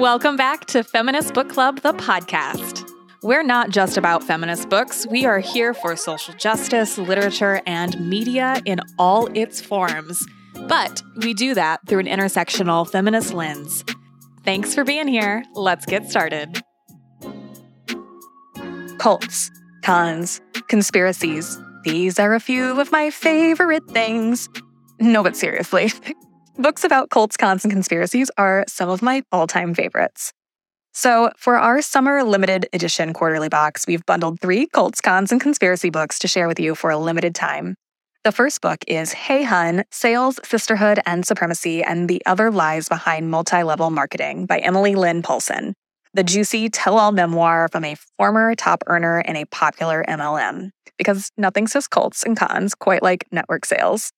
Welcome back to Feminist Book Club, the podcast. We're not just about feminist books. We are here for social justice, literature, and media in all its forms. But we do that through an intersectional feminist lens. Thanks for being here. Let's get started. Cults, cons, conspiracies. These are a few of my favorite things. No, but seriously, books about cults, cons, and conspiracies are some of my all time favorites. So, for our summer limited edition quarterly box, we've bundled three cults, cons, and conspiracy books to share with you for a limited time. The first book is Hey Hun Sales, Sisterhood, and Supremacy and the Other Lies Behind Multi Level Marketing by Emily Lynn Paulson, the juicy tell all memoir from a former top earner in a popular MLM. Because nothing says cults and cons quite like network sales.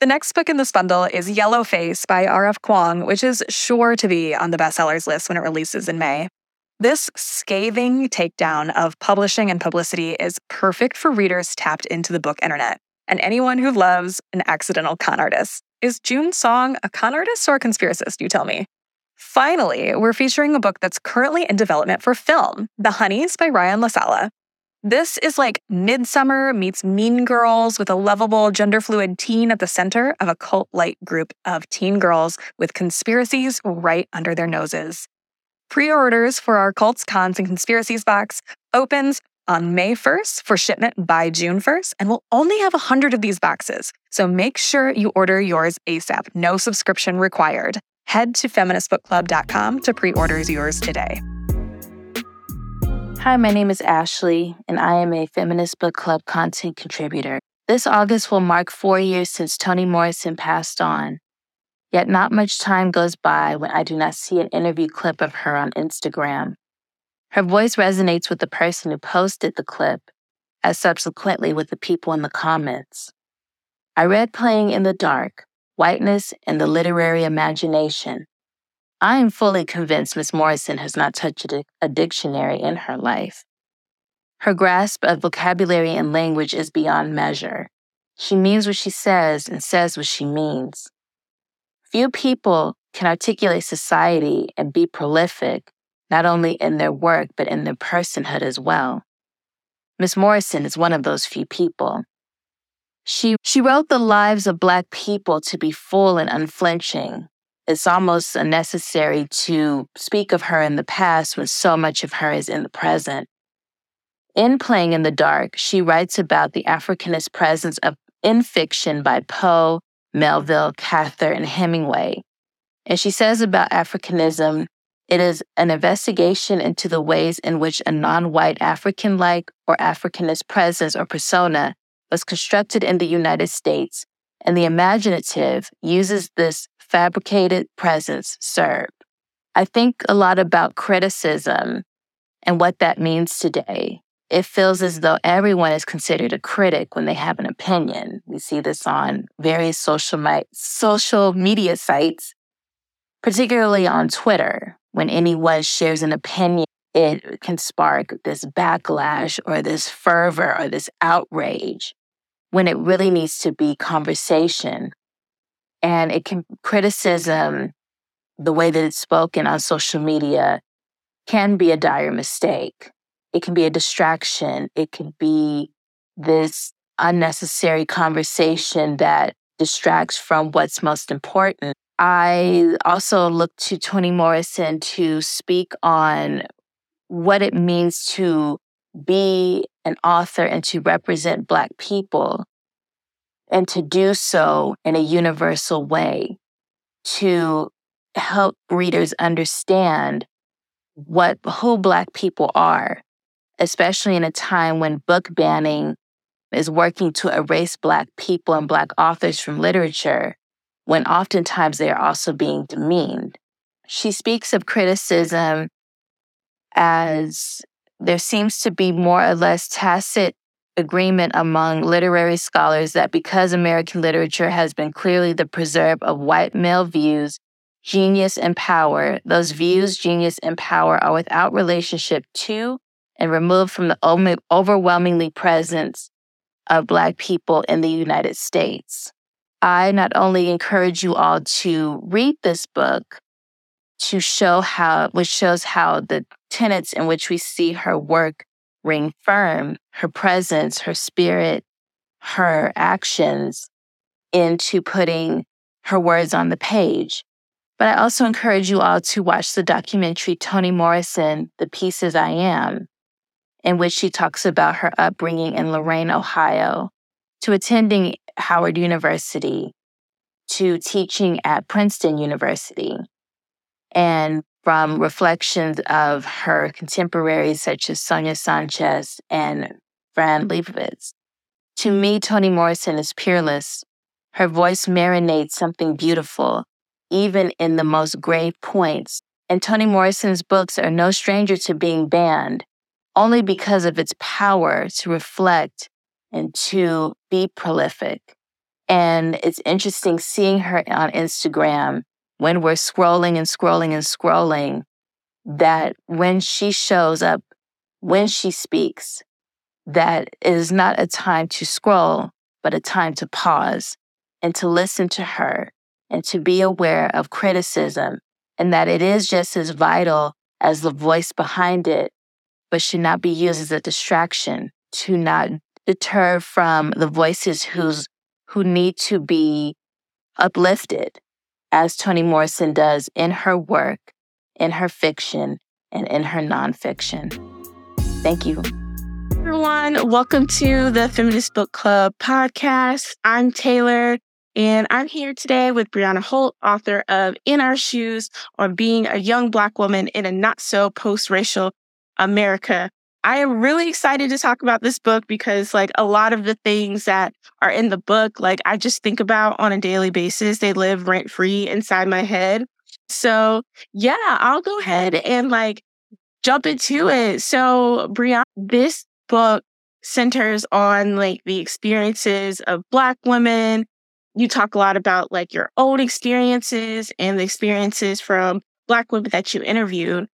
The next book in this bundle is Yellow Face by R.F. Kuang, which is sure to be on the bestsellers list when it releases in May. This scathing takedown of publishing and publicity is perfect for readers tapped into the book internet and anyone who loves an accidental con artist. Is June Song a con artist or a conspiracist, you tell me? Finally, we're featuring a book that's currently in development for film, The Honeys by Ryan LaSala. This is like Midsummer meets Mean Girls with a lovable gender fluid teen at the center of a cult like group of teen girls with conspiracies right under their noses. Pre orders for our Cults, Cons, and Conspiracies box opens on May 1st for shipment by June 1st, and we'll only have 100 of these boxes. So make sure you order yours ASAP. No subscription required. Head to feministbookclub.com to pre order yours today. Hi, my name is Ashley, and I am a Feminist Book Club content contributor. This August will mark four years since Toni Morrison passed on. Yet not much time goes by when I do not see an interview clip of her on Instagram. Her voice resonates with the person who posted the clip, as subsequently with the people in the comments. I read Playing in the Dark, Whiteness and the Literary Imagination, I am fully convinced Miss Morrison has not touched a, dictionary in her life. Her grasp of vocabulary and language is beyond measure. She means what she says and says what she means. Few people can articulate society and be prolific, not only in their work, but in their personhood as well. Miss Morrison is one of those few people. She, she wrote the lives of Black people to be full and unflinching, it's almost unnecessary to speak of her in the past when so much of her is in the present. In Playing in the Dark, she writes about the Africanist presence of in fiction by Poe, Melville, Cather, and Hemingway. And she says about Africanism, it is an investigation into the ways in which a non white African like or Africanist presence or persona was constructed in the United States, and the imaginative uses this fabricated presence served. I think a lot about criticism and what that means today. It feels as though everyone is considered a critic when they have an opinion. We see this on various social, mi- social media sites, particularly on Twitter. When anyone shares an opinion, it can spark this backlash or this fervor or this outrage when it really needs to be conversation and it can criticism the way that it's spoken on social media can be a dire mistake. It can be a distraction. It can be this unnecessary conversation that distracts from what's most important. I also look to Toni Morrison to speak on what it means to be an author and to represent Black people and to do so in a universal way to help readers understand what who black people are especially in a time when book banning is working to erase black people and black authors from literature when oftentimes they are also being demeaned. She speaks of criticism as there seems to be more or less tacit agreement among literary scholars that because American literature has been clearly the preserve of white male views, genius, and power, those views, genius, and power are without relationship to and removed from the overwhelmingly presence of Black people in the United States. I not only encourage you all to read this book, to show how, which shows how the tenets in which we see her work ring firm, her presence, her spirit, her actions into putting her words on the page. But I also encourage you all to watch the documentary Toni Morrison, The Pieces I Am, in which she talks about her upbringing in Lorain, Ohio, to attending Howard University, to teaching at Princeton University, and from reflections of her contemporaries such as Sonia Sanchez and Fran Lebowitz. To me, Toni Morrison is peerless. Her voice marinates something beautiful, even in the most grave points. And Toni Morrison's books are no stranger to being banned, only because of its power to reflect and to be prolific. And it's interesting seeing her on Instagram when we're scrolling and scrolling and scrolling, that when she shows up, when she speaks, that it is not a time to scroll, but a time to pause and to listen to her and to be aware of criticism and that it is just as vital as the voice behind it, but should not be used as a distraction to not deter from the voices who's, who need to be uplifted as Toni Morrison does in her work, in her fiction, and in her nonfiction. Thank you. Everyone, welcome to the Feminist Book Club podcast. I'm Tayler, and I'm here today with Brianna Holt, author of In Our Shoes on Being a Young Black Woman in a Not So Post Racial America. I am really excited to talk about this book because, like, a lot of the things that are in the book, like, I just think about on a daily basis. They live rent free inside my head. So, yeah, I'll go ahead and, like, jump into it. So, Brianna, this book centers on, like, the experiences of Black women. You talk a lot about, like, your own experiences and the experiences from Black women that you interviewed.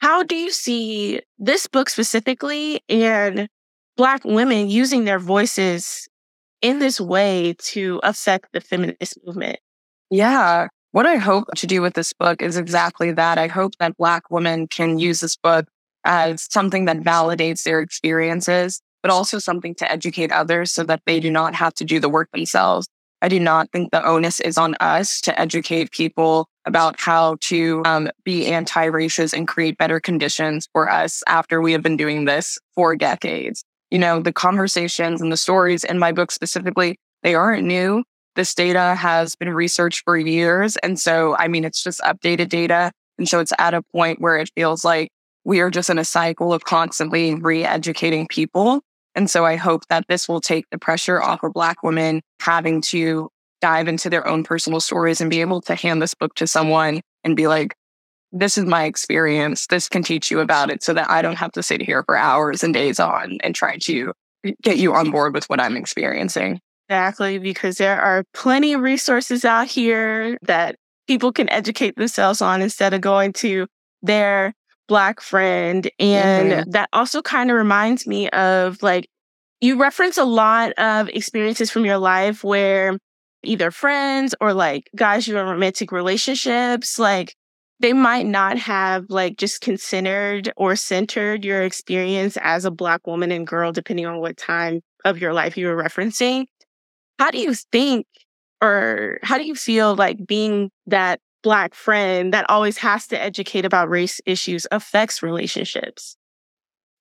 How do you see this book specifically and Black women using their voices in this way to affect the feminist movement? Yeah. What I hope to do with this book is exactly that. I hope that Black women can use this book as something that validates their experiences, but also something to educate others so that they do not have to do the work themselves. I do not think the onus is on us to educate people about how to um, be anti racist and create better conditions for us after we have been doing this for decades. You know, the conversations and the stories in my book specifically, they aren't new. This data has been researched for years. And so, I mean, it's just updated data. And so it's at a point where it feels like we are just in a cycle of constantly re educating people and so I hope that this will take the pressure off of Black women having to dive into their own personal stories and be able to hand this book to someone and be like, this is my experience. This can teach you about it so that I don't have to sit here for hours and days on and try to get you on board with what I'm experiencing. Exactly, because there are plenty of resources out here that people can educate themselves on instead of going to their black friend. And mm-hmm. that also kind of reminds me of like, you reference a lot of experiences from your life where either friends or like guys you're in romantic relationships, like they might not have like just considered or centered your experience as a black woman and girl, depending on what time of your life you were referencing. How do you think or how do you feel like being that Black friend that always has to educate about race issues affects relationships?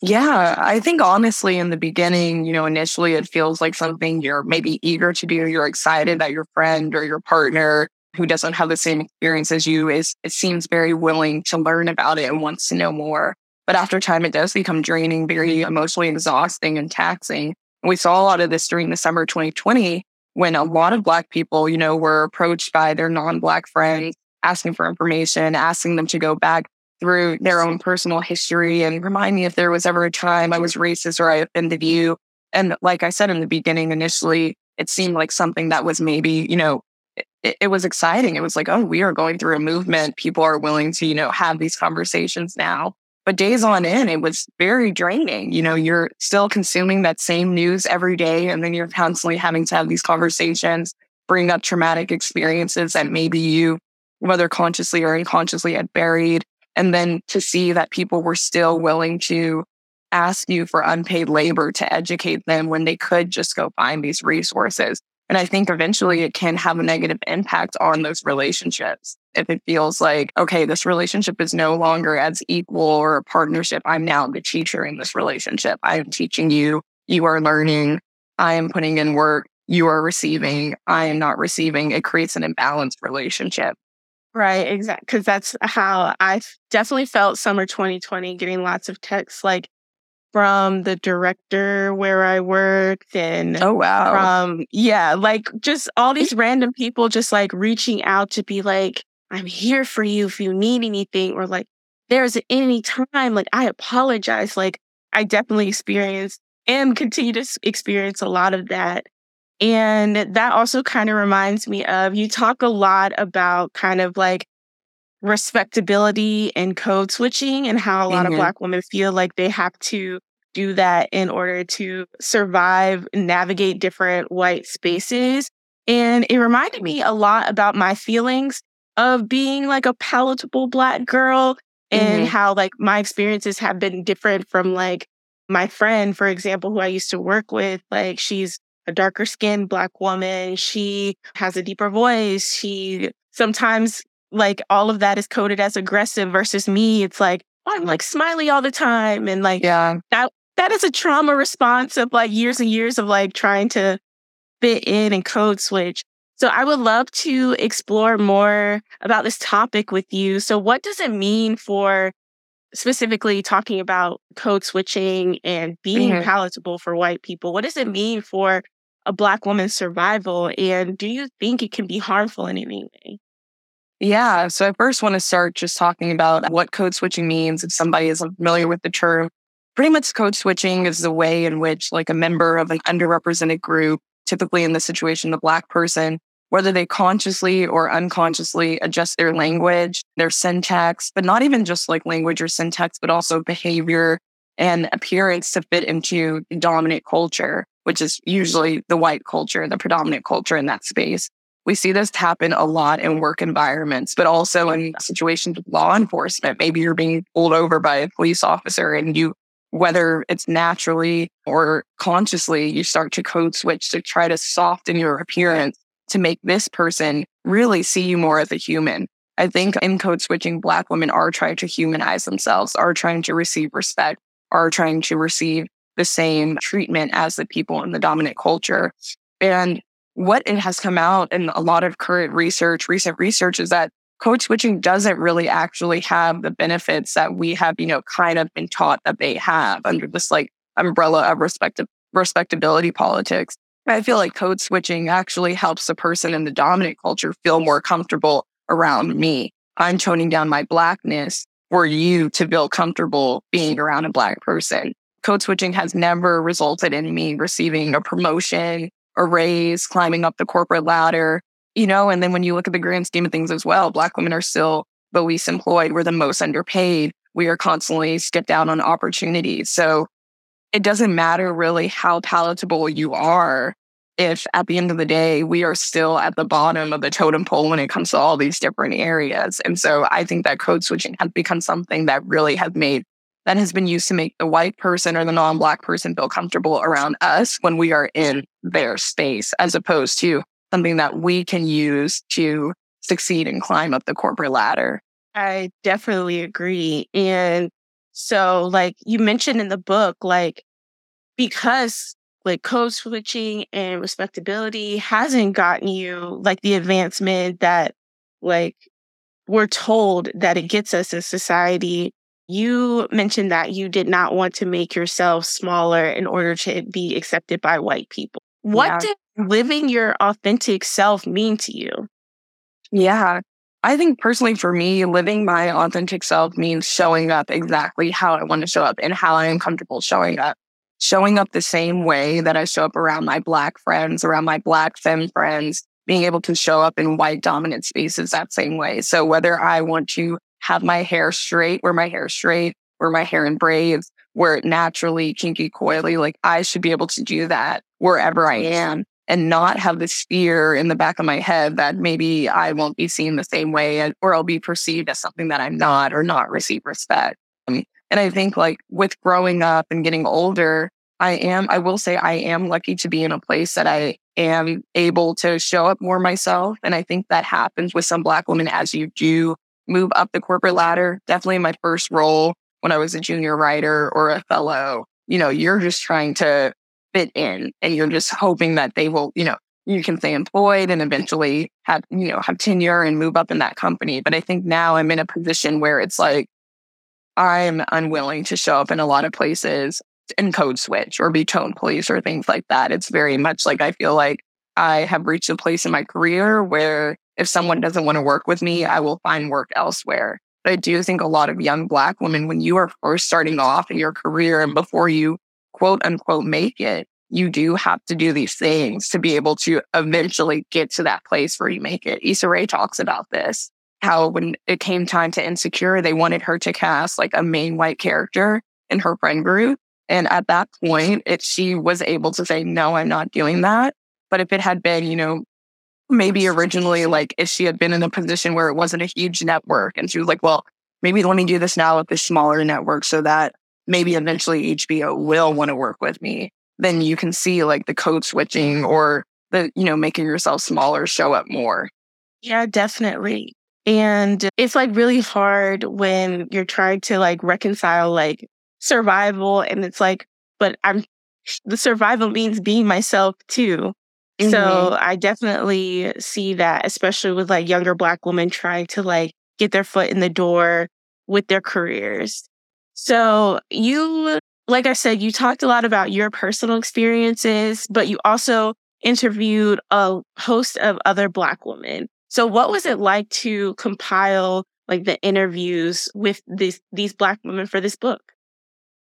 Yeah, I think honestly, in the beginning, you know, initially it feels like something you're maybe eager to do. You're excited that your friend or your partner who doesn't have the same experience as you is, it seems very willing to learn about it and wants to know more. But after time, it does become draining, very mm-hmm. emotionally exhausting and taxing. And we saw a lot of this during the summer 2020 when a lot of Black people, you know, were approached by their non Black friends asking for information, asking them to go back through their own personal history and remind me if there was ever a time I was racist or I offended you. And like I said in the beginning, initially, it seemed like something that was maybe, you know, it, it, was exciting. It was like, oh, we are going through a movement. People are willing to, you know, have these conversations now. But days on in, it was very draining. You know, you're still consuming that same news every day. And then you're constantly having to have these conversations, bring up traumatic experiences that maybe you whether consciously or unconsciously had buried. And then to see that people were still willing to ask you for unpaid labor to educate them when they could just go find these resources. And I think eventually it can have a negative impact on those relationships. If it feels like, okay, this relationship is no longer as equal or a partnership. I'm now the teacher in this relationship. I am teaching you. You are learning. I am putting in work. You are receiving. I am not receiving. It creates an imbalanced relationship. Right, exactly. Because that's how I definitely felt summer 2020, getting lots of texts like, from the director where I worked and oh wow from yeah like just all these random people just like reaching out to be like I'm here for you if you need anything or like there's any time like I apologize like I definitely experienced and continue to experience a lot of that and that also kind of reminds me of you talk a lot about kind of like respectability and code switching and how a lot mm-hmm. of black women feel like they have to do that in order to survive navigate different white spaces. And it reminded me a lot about my feelings of being like a palatable black girl and mm-hmm. how like my experiences have been different from like my friend, for example, who I used to work with. Like she's a darker skinned black woman. She has a deeper voice. She sometimes like all of that is coded as aggressive versus me. It's like, oh, I'm like smiley all the time. And like, yeah, that, that is a trauma response of like years and years of like trying to fit in and code switch. So I would love to explore more about this topic with you. So what does it mean for specifically talking about code switching and being mm-hmm. palatable for white people? What does it mean for a black woman's survival? And do you think it can be harmful in any way? Yeah. So I first want to start just talking about what code switching means. If somebody is familiar with the term, pretty much code switching is the way in which like a member of an underrepresented group, typically in the situation, the black person, whether they consciously or unconsciously adjust their language, their syntax, but not even just like language or syntax, but also behavior and appearance to fit into dominant culture, which is usually the white culture, the predominant culture in that space. We see this happen a lot in work environments, but also in situations with law enforcement. Maybe you're being pulled over by a police officer and you, whether it's naturally or consciously, you start to code switch to try to soften your appearance to make this person really see you more as a human. I think in code switching, Black women are trying to humanize themselves, are trying to receive respect, are trying to receive the same treatment as the people in the dominant culture. And what it has come out in a lot of current research, recent research is that code switching doesn't really actually have the benefits that we have, you know, kind of been taught that they have under this like umbrella of respect- respectability politics. I feel like code switching actually helps the person in the dominant culture feel more comfortable around me. I'm toning down my blackness for you to feel comfortable being around a black person. Code switching has never resulted in me receiving a promotion a raise, climbing up the corporate ladder, you know, and then when you look at the grand scheme of things as well, Black women are still the least employed. We're the most underpaid. We are constantly skipped out on opportunities. So it doesn't matter really how palatable you are if at the end of the day, we are still at the bottom of the totem pole when it comes to all these different areas. And so I think that code switching has become something that really has made that has been used to make the white person or the non black person feel comfortable around us when we are in their space, as opposed to something that we can use to succeed and climb up the corporate ladder. I definitely agree. And so, like you mentioned in the book, like because like code switching and respectability hasn't gotten you like the advancement that like we're told that it gets us as society you mentioned that you did not want to make yourself smaller in order to be accepted by white people. What yeah. did living your authentic self mean to you? Yeah. I think personally for me, living my authentic self means showing up exactly how I want to show up and how I am comfortable showing up. Showing up the same way that I show up around my black friends, around my black femme friends, being able to show up in white dominant spaces that same way. So whether I want to have my hair straight, wear my hair straight, wear my hair in braids, wear it naturally, kinky, coily. Like I should be able to do that wherever I am. And not have this fear in the back of my head that maybe I won't be seen the same way or I'll be perceived as something that I'm not or not receive respect. and I think like with growing up and getting older, I am, I will say I am lucky to be in a place that I am able to show up more myself. And I think that happens with some Black women as you do move up the corporate ladder. Definitely my first role when I was a junior writer or a fellow, you know, you're just trying to fit in and you're just hoping that they will, you know, you can stay employed and eventually have, you know, have tenure and move up in that company. But I think now I'm in a position where it's like, I'm unwilling to show up in a lot of places and code switch or be tone police or things like that. It's very much like I feel like I have reached a place in my career where if someone doesn't want to work with me, I will find work elsewhere. But I do think a lot of young Black women, when you are first starting off in your career and before you quote unquote make it, you do have to do these things to be able to eventually get to that place where you make it. Issa Rae talks about this, how when it came time to Insecure, they wanted her to cast like a main white character in her friend group. And at that point, it, she was able to say, no, I'm not doing that. But if it had been, you know, maybe originally, like if she had been in a position where it wasn't a huge network and she was like, well, maybe let me do this now with this smaller network so that maybe eventually HBO will want to work with me, then you can see like the code switching or the, you know, making yourself smaller show up more. Yeah, definitely. And it's like really hard when you're trying to like reconcile like survival and it's like, but I'm the survival means being myself too. Mm-hmm. So I definitely see that, especially with like younger Black women trying to like get their foot in the door with their careers. So you, like I said, you talked a lot about your personal experiences, but you also interviewed a host of other Black women. So what was it like to compile like the interviews with these these Black women for this book?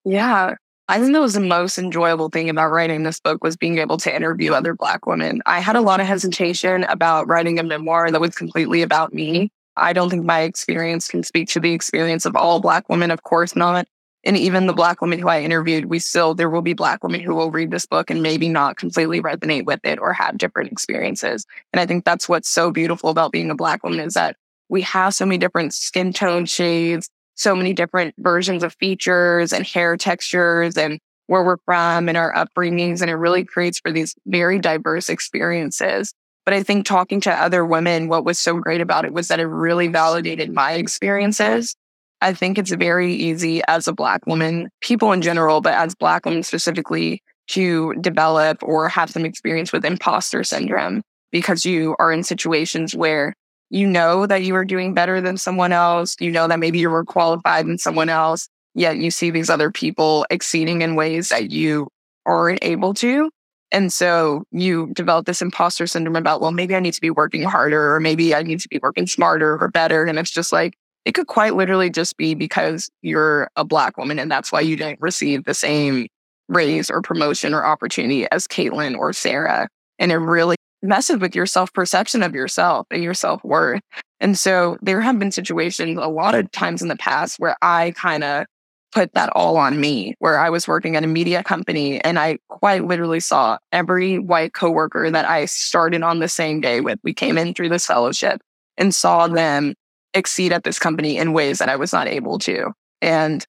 Yeah. I think that was the most enjoyable thing about writing this book was being able to interview other Black women. I had a lot of hesitation about writing a memoir that was completely about me. I don't think my experience can speak to the experience of all Black women, of course not. And even the Black women who I interviewed, we still, there will be Black women who will read this book and maybe not completely resonate with it or have different experiences. And I think that's what's so beautiful about being a Black woman is that we have so many different skin tone shades, so many different versions of features and hair textures and where we're from and our upbringings. And it really creates for these very diverse experiences. But I think talking to other women, what was so great about it was that it really validated my experiences. I think it's very easy as a Black woman, people in general, but as Black women specifically, to develop or have some experience with imposter syndrome because you are in situations where you know that you are doing better than someone else. You know that maybe you're more qualified than someone else, yet you see these other people exceeding in ways that you aren't able to. And so you develop this imposter syndrome about, well, maybe I need to be working harder or maybe I need to be working smarter or better. And it's just like, it could quite literally just be because you're a Black woman and that's why you didn't receive the same raise or promotion or opportunity as Caitlin or Sarah. And it really messes with your self perception of yourself and your self worth. And so there have been situations a lot of times in the past where I kind of put that all on me, where I was working at a media company and I quite literally saw every white coworker that I started on the same day with. We came in through this fellowship and saw them exceed at this company in ways that I was not able to. And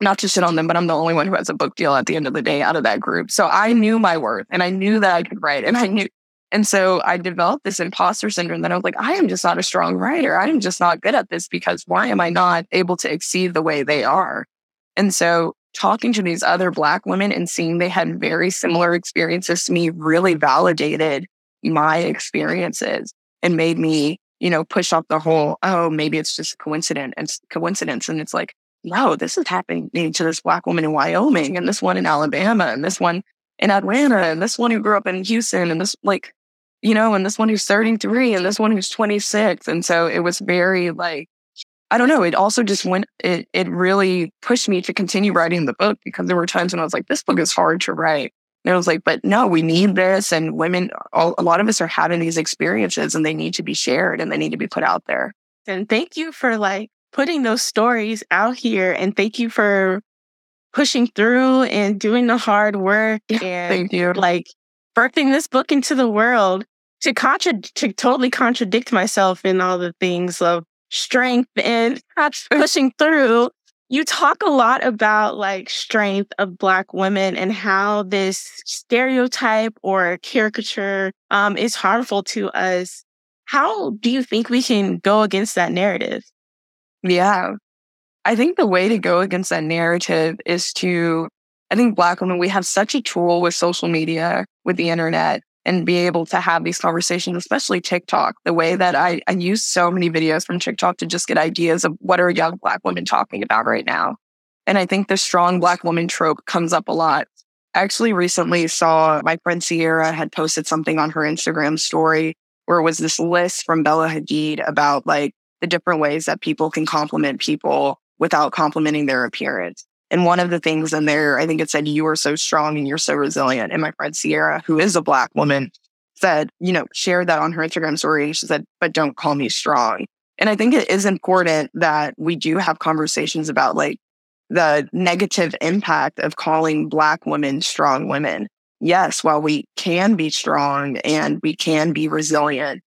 not to shit on them, but I'm the only one who has a book deal at the end of the day out of that group. So I knew my worth and I knew that I could write and I knew and so I developed this imposter syndrome that I was like, I am just not a strong writer. I'm just not good at this because why am I not able to exceed the way they are? And so talking to these other Black women and seeing they had very similar experiences to me really validated my experiences and made me, you know, push off the whole, oh, maybe it's just a coincidence and coincidence. And it's like, no, this is happening to this Black woman in Wyoming and this one in Alabama and this one in Atlanta and this one who grew up in Houston and this like you know, and this one who's 33 and this one who's 26. And so it was very like, I don't know. It also just went, it, it really pushed me to continue writing the book because there were times when I was like, this book is hard to write. And I was like, but no, we need this. And women, all, a lot of us are having these experiences and they need to be shared and they need to be put out there. And thank you for like putting those stories out here. And thank you for pushing through and doing the hard work. Yeah, and thank you. Like birthing this book into the world to contra- to totally contradict myself in all the things of strength and pushing through. You talk a lot about like strength of black women and how this stereotype or caricature um, is harmful to us. How do you think we can go against that narrative? Yeah. I think the way to go against that narrative is to, I think Black women, we have such a tool with social media, with the internet, and be able to have these conversations, especially TikTok, the way that I, I use so many videos from TikTok to just get ideas of what are young Black women talking about right now. And I think the strong Black woman trope comes up a lot. I actually recently saw my friend Sierra had posted something on her Instagram story where it was this list from Bella Hadid about like the different ways that people can compliment people without complimenting their appearance. And one of the things in there, I think it said, you are so strong and you're so resilient. And my friend Sierra, who is a black woman, said, you know, shared that on her Instagram story. She said, but don't call me strong. And I think it is important that we do have conversations about like the negative impact of calling black women strong women. Yes, while we can be strong and we can be resilient,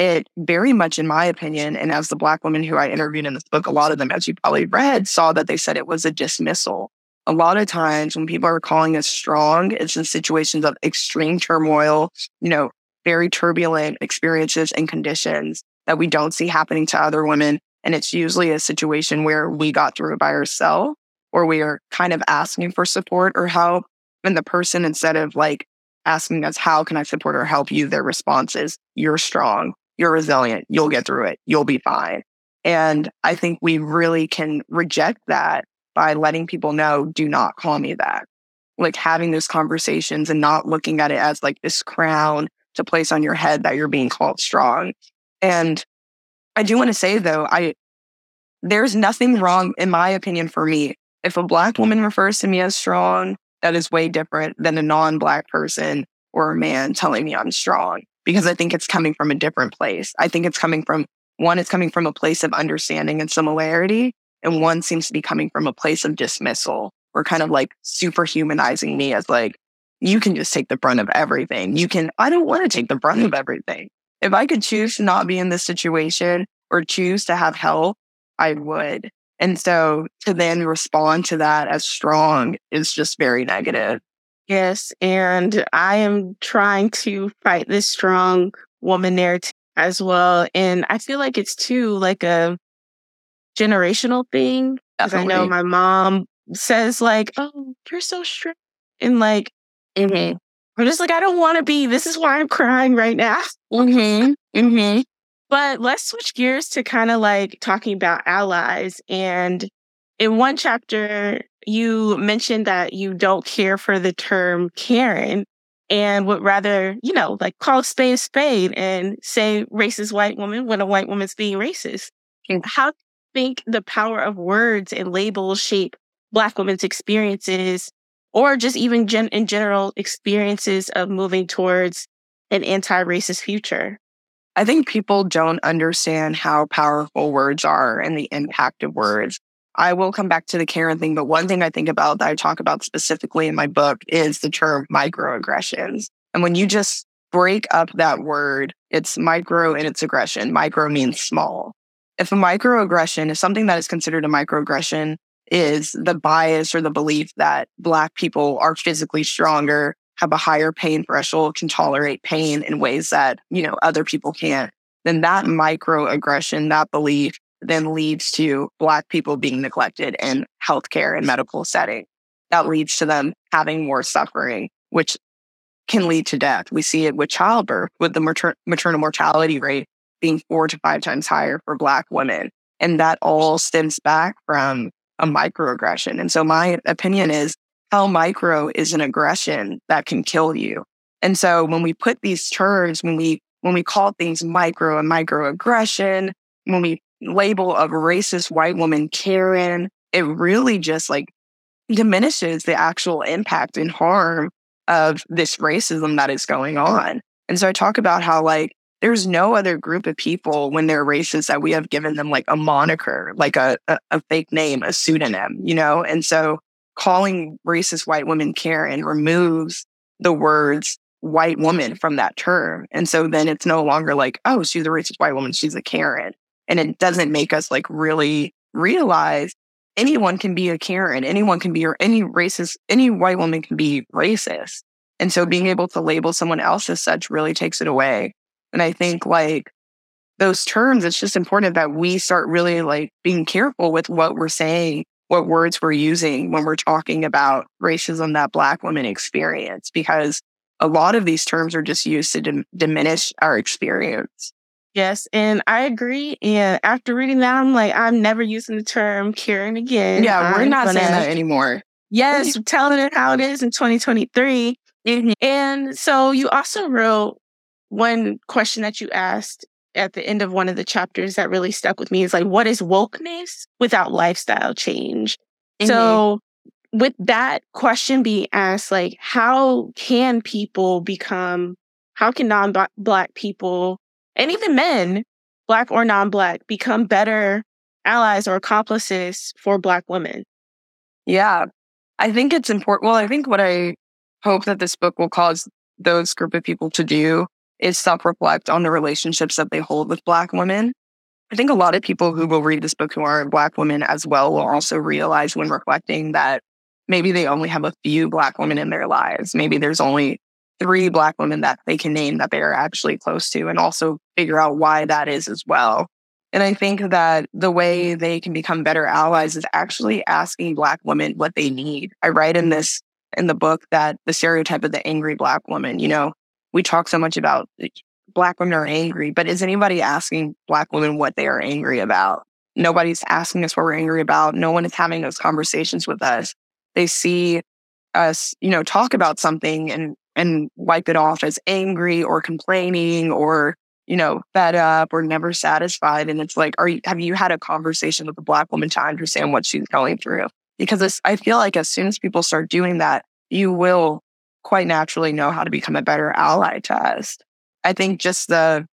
it very much, in my opinion, and as the Black women who I interviewed in this book, a lot of them, as you probably read, saw that they said it was a dismissal. A lot of times when people are calling us strong, it's in situations of extreme turmoil, you know, very turbulent experiences and conditions that we don't see happening to other women. And it's usually a situation where we got through it by ourselves or we are kind of asking for support or help. And the person, instead of like asking us, how can I support or help you? Their response is, you're strong you're resilient. You'll get through it. You'll be fine. And I think we really can reject that by letting people know, do not call me that. Like having those conversations and not looking at it as like this crown to place on your head that you're being called strong. And I do want to say though, I, there's nothing wrong, in my opinion, for me. If a black woman refers to me as strong, that is way different than a non black person or a man telling me I'm strong because I think it's coming from a different place. I think it's coming from one, it's coming from a place of understanding and similarity. And one seems to be coming from a place of dismissal or kind of like superhumanizing me as like, you can just take the brunt of everything. You can, I don't want to take the brunt of everything. If I could choose to not be in this situation or choose to have help, I would. And so to then respond to that as strong is just very negative. Yes. And I am trying to fight this strong woman narrative as well. And I feel like it's too like a generational thing. Because I know my mom says like, oh, you're so strong. And like, mm-hmm. we're just like, I don't want to be. This is why I'm crying right now. Mm-hmm. Mm-hmm. But let's switch gears to kind of like talking about allies. And in one chapter, you mentioned that you don't care for the term Karen and would rather, you know, like call a spade a spade and say racist white woman when a white woman's being racist. And how do you think the power of words and labels shape Black women's experiences or just even gen- in general experiences of moving towards an anti-racist future? I think people don't understand how powerful words are and the impact of words. I will come back to the Karen thing, but one thing I think about that I talk about specifically in my book is the term microaggressions. And when you just break up that word, it's micro and it's aggression. Micro means small. If a microaggression is something that is considered a microaggression is the bias or the belief that Black people are physically stronger, have a higher pain threshold, can tolerate pain in ways that, you know, other people can't, then that microaggression, that belief then leads to Black people being neglected in healthcare and medical setting. That leads to them having more suffering, which can lead to death. We see it with childbirth, with the mater- maternal mortality rate being four to five times higher for Black women. And that all stems back from a microaggression. And so my opinion is how micro is an aggression that can kill you. And so when we put these terms, when we when we call things micro and microaggression, when we label of racist white woman Karen, it really just like diminishes the actual impact and harm of this racism that is going on. And so I talk about how like there's no other group of people when they're racist that we have given them like a moniker, like a, a, a fake name, a pseudonym, you know? And so calling racist white women Karen removes the words white woman from that term. And so then it's no longer like, oh, she's a racist white woman, she's a Karen. And it doesn't make us like really realize anyone can be a Karen, anyone can be, or any racist, any white woman can be racist. And so being able to label someone else as such really takes it away. And I think like those terms, it's just important that we start really like being careful with what we're saying, what words we're using when we're talking about racism that Black women experience, because a lot of these terms are just used to dim- diminish our experience. Yes, and I agree. And after reading that, I'm like, I'm never using the term Karen again. Yeah, we're I'm not saying that anymore. Yes, telling it how it is in 2023. Mm-hmm. And so you also wrote one question that you asked at the end of one of the chapters that really stuck with me is like, what is wokeness without lifestyle change? Mm-hmm. So with that question being asked, like, how can people become, how can non-black people and even men, black or non-black, become better allies or accomplices for black women? Yeah. I think it's important. Well, I think what I hope that this book will cause those group of people to do is self reflect on the relationships that they hold with Black women. I think a lot of people who will read this book who are Black women as well will also realize when reflecting that maybe they only have a few Black women in their lives. Maybe there's only three Black women that they can name that they are actually close to, and also figure out why that is as well. And I think that the way they can become better allies is actually asking Black women what they need. I write in this in the book that the stereotype of the angry Black woman, you know, we talk so much about eh, Black women are angry, but is anybody asking Black women what they are angry about? Nobody's asking us what we're angry about. No one is having those conversations with us. They see us, you know, talk about something and and wipe it off as angry or complaining or you know fed up or never satisfied. And it's like, are you have you had a conversation with a Black woman to understand what she's going through? Because I feel like as soon as people start doing that, you will quite naturally know how to become a better ally to us. I think just the,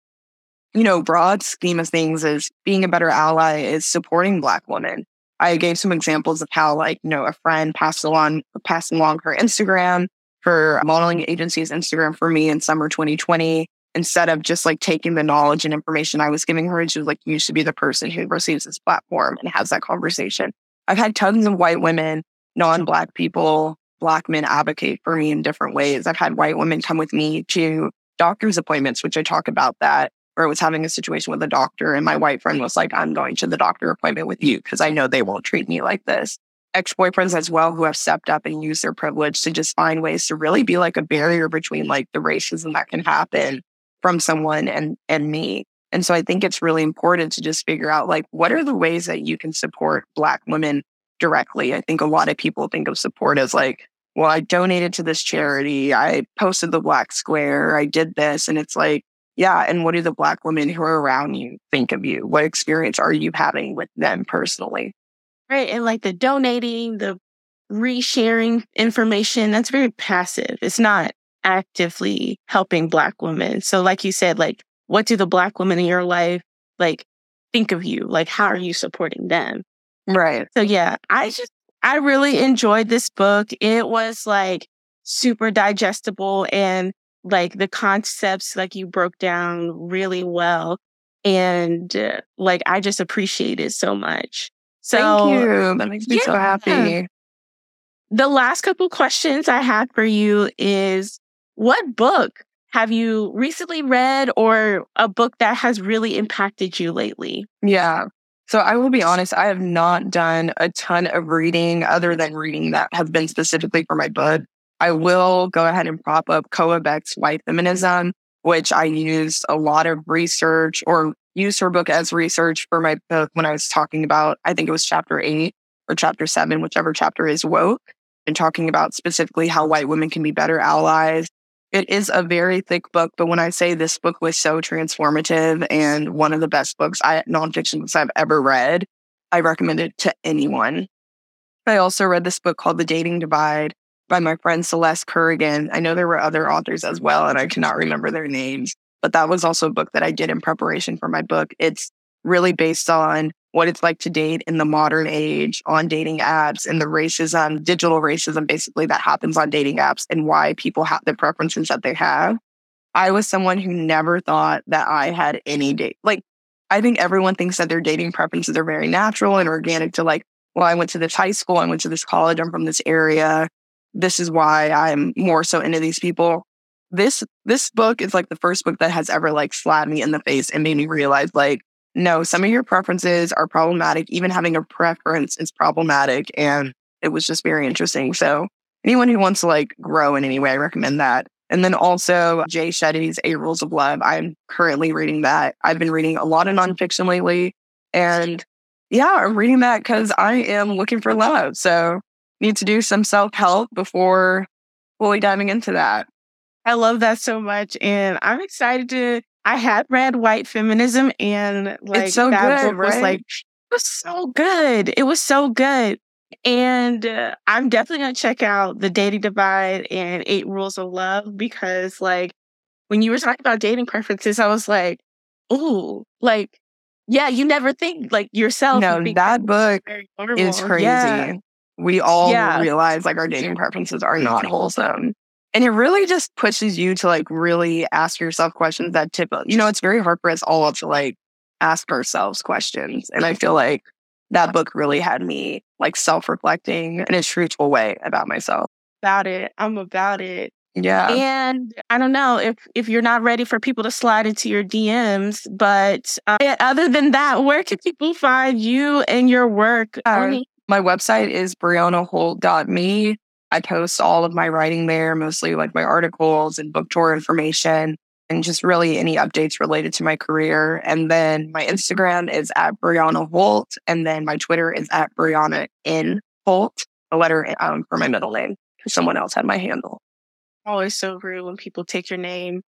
you know, broad scheme of things is being a better ally is supporting Black women. I gave some examples of how, like, you know, a friend passed along, passed along her Instagram, her modeling agencies Instagram for me in summer 2020. Instead of just like taking the knowledge and information I was giving her, she was like, you should be the person who receives this platform and has that conversation. I've had tons of white women, non Black people, Black men advocate for me in different ways. I've had white women come with me to doctor's appointments, which I talk about that, where I was having a situation with a doctor and my white friend was like, I'm going to the doctor appointment with you because I know they won't treat me like this. Ex boyfriends as well who have stepped up and used their privilege to just find ways to really be like a barrier between like the racism that can happen from someone and, and me. And so I think it's really important to just figure out like, what are the ways that you can support Black women directly? I think a lot of people think of support as like, well, I donated to this charity. I posted the Black Square. I did this. And it's like, yeah. And what do the Black women who are around you think of you? What experience are you having with them personally? Right. And like the donating, the resharing information, that's very passive. It's not actively helping Black women. So, like you said, like, what do the Black women in your life like think of you? Like, how are you supporting them? Right. So, yeah, I just, I really enjoyed this book. It was like super digestible and like the concepts, like you broke down really well. And uh, like, I just appreciate it so much. So, Thank you. That makes me so happy. the last couple questions I have for you is what book have you recently read or a book that has really impacted you lately? Yeah. So I will be honest, I have not done a ton of reading other than reading that have been specifically for my book. I will go ahead and prop up Koa Beck's White Feminism, which I used a lot of research or used her book as research for my book when I was talking about, I think it was chapter eight or chapter seven, whichever chapter is woke, and talking about specifically how white women can be better allies. It is a very thick book, but when I say this book was so transformative and one of the best books, I, nonfiction books I've ever read, I recommend it to anyone. I also read this book called The Dating Divide by my friend Celeste Curington. I know there were other authors as well, and I cannot remember their names, but that was also a book that I did in preparation for my book. It's really based on what it's like to date in the modern age on dating apps and the racism, digital racism, basically that happens on dating apps and why people have the preferences that they have. I was someone who never thought that I had any date. Like, I think everyone thinks that their dating preferences are very natural and organic to like, well, I went to this high school, I went to this college, I'm from this area. This is why I'm more so into these people. This this book is like the first book that has ever like slapped me in the face and made me realize like, no, some of your preferences are problematic. Even having a preference is problematic. And it was just very interesting. So anyone who wants to like grow in any way, I recommend that. And then also Jay Shetty's a Rules of Love. I'm currently reading that. I've been reading a lot of nonfiction lately. And yeah, I'm reading that because I am looking for love. So need to do some self help before fully diving into that. I love that so much. And I'm excited to I had read White Feminism and like so that good, book was like it was so good. It was so good. And uh, I'm definitely going to check out The Dating Divide and Eight Rules of Love because, like, when you were talking about dating preferences, I was like, ooh, like, yeah, you never think like yourself. No, that book is crazy. Yeah. We all Yeah. realize like our dating preferences are not wholesome. And it really just pushes you to like really ask yourself questions that tip, you know, it's very hard for us all to like ask ourselves questions. And I feel like that book really had me like self reflecting in a truthful way about myself. About it. I'm about it. Yeah. And I don't know if if you're not ready for people to slide into your DMs, but uh, other than that, where can people find you and your work? Uh, My website is briannaholt.me. I post all of my writing there, mostly like my articles and book tour information and just really any updates related to my career. And then my Instagram is at Brianna Holt. And then my Twitter is at Brianna N Holt, a letter um, for my middle name someone else had my handle. Always so rude when people take your name.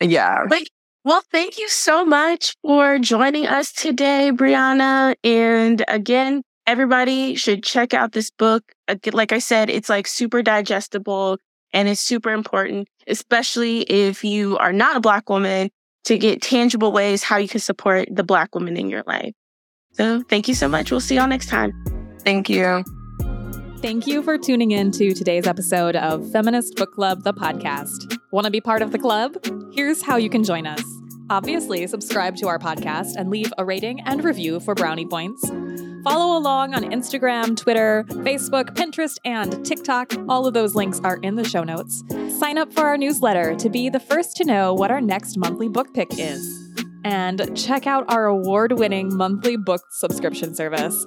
Yeah. But well, thank you so much for joining us today, Brianna. And again, everybody should check out this book. Like I said, it's like super digestible and it's super important, especially if you are not a Black woman, to get tangible ways how you can support the Black woman in your life. So thank you so much. We'll see y'all next time. Thank you. Thank you for tuning in to today's episode of Feminist Book Club, the podcast. Want to be part of the club? Here's how you can join us. Obviously, subscribe to our podcast and leave a rating and review for brownie points. Follow along on Instagram, Twitter, Facebook, Pinterest, and TikTok. All of those links are in the show notes. Sign up for our newsletter to be the first to know what our next monthly book pick is. And check out our award winning monthly book subscription service.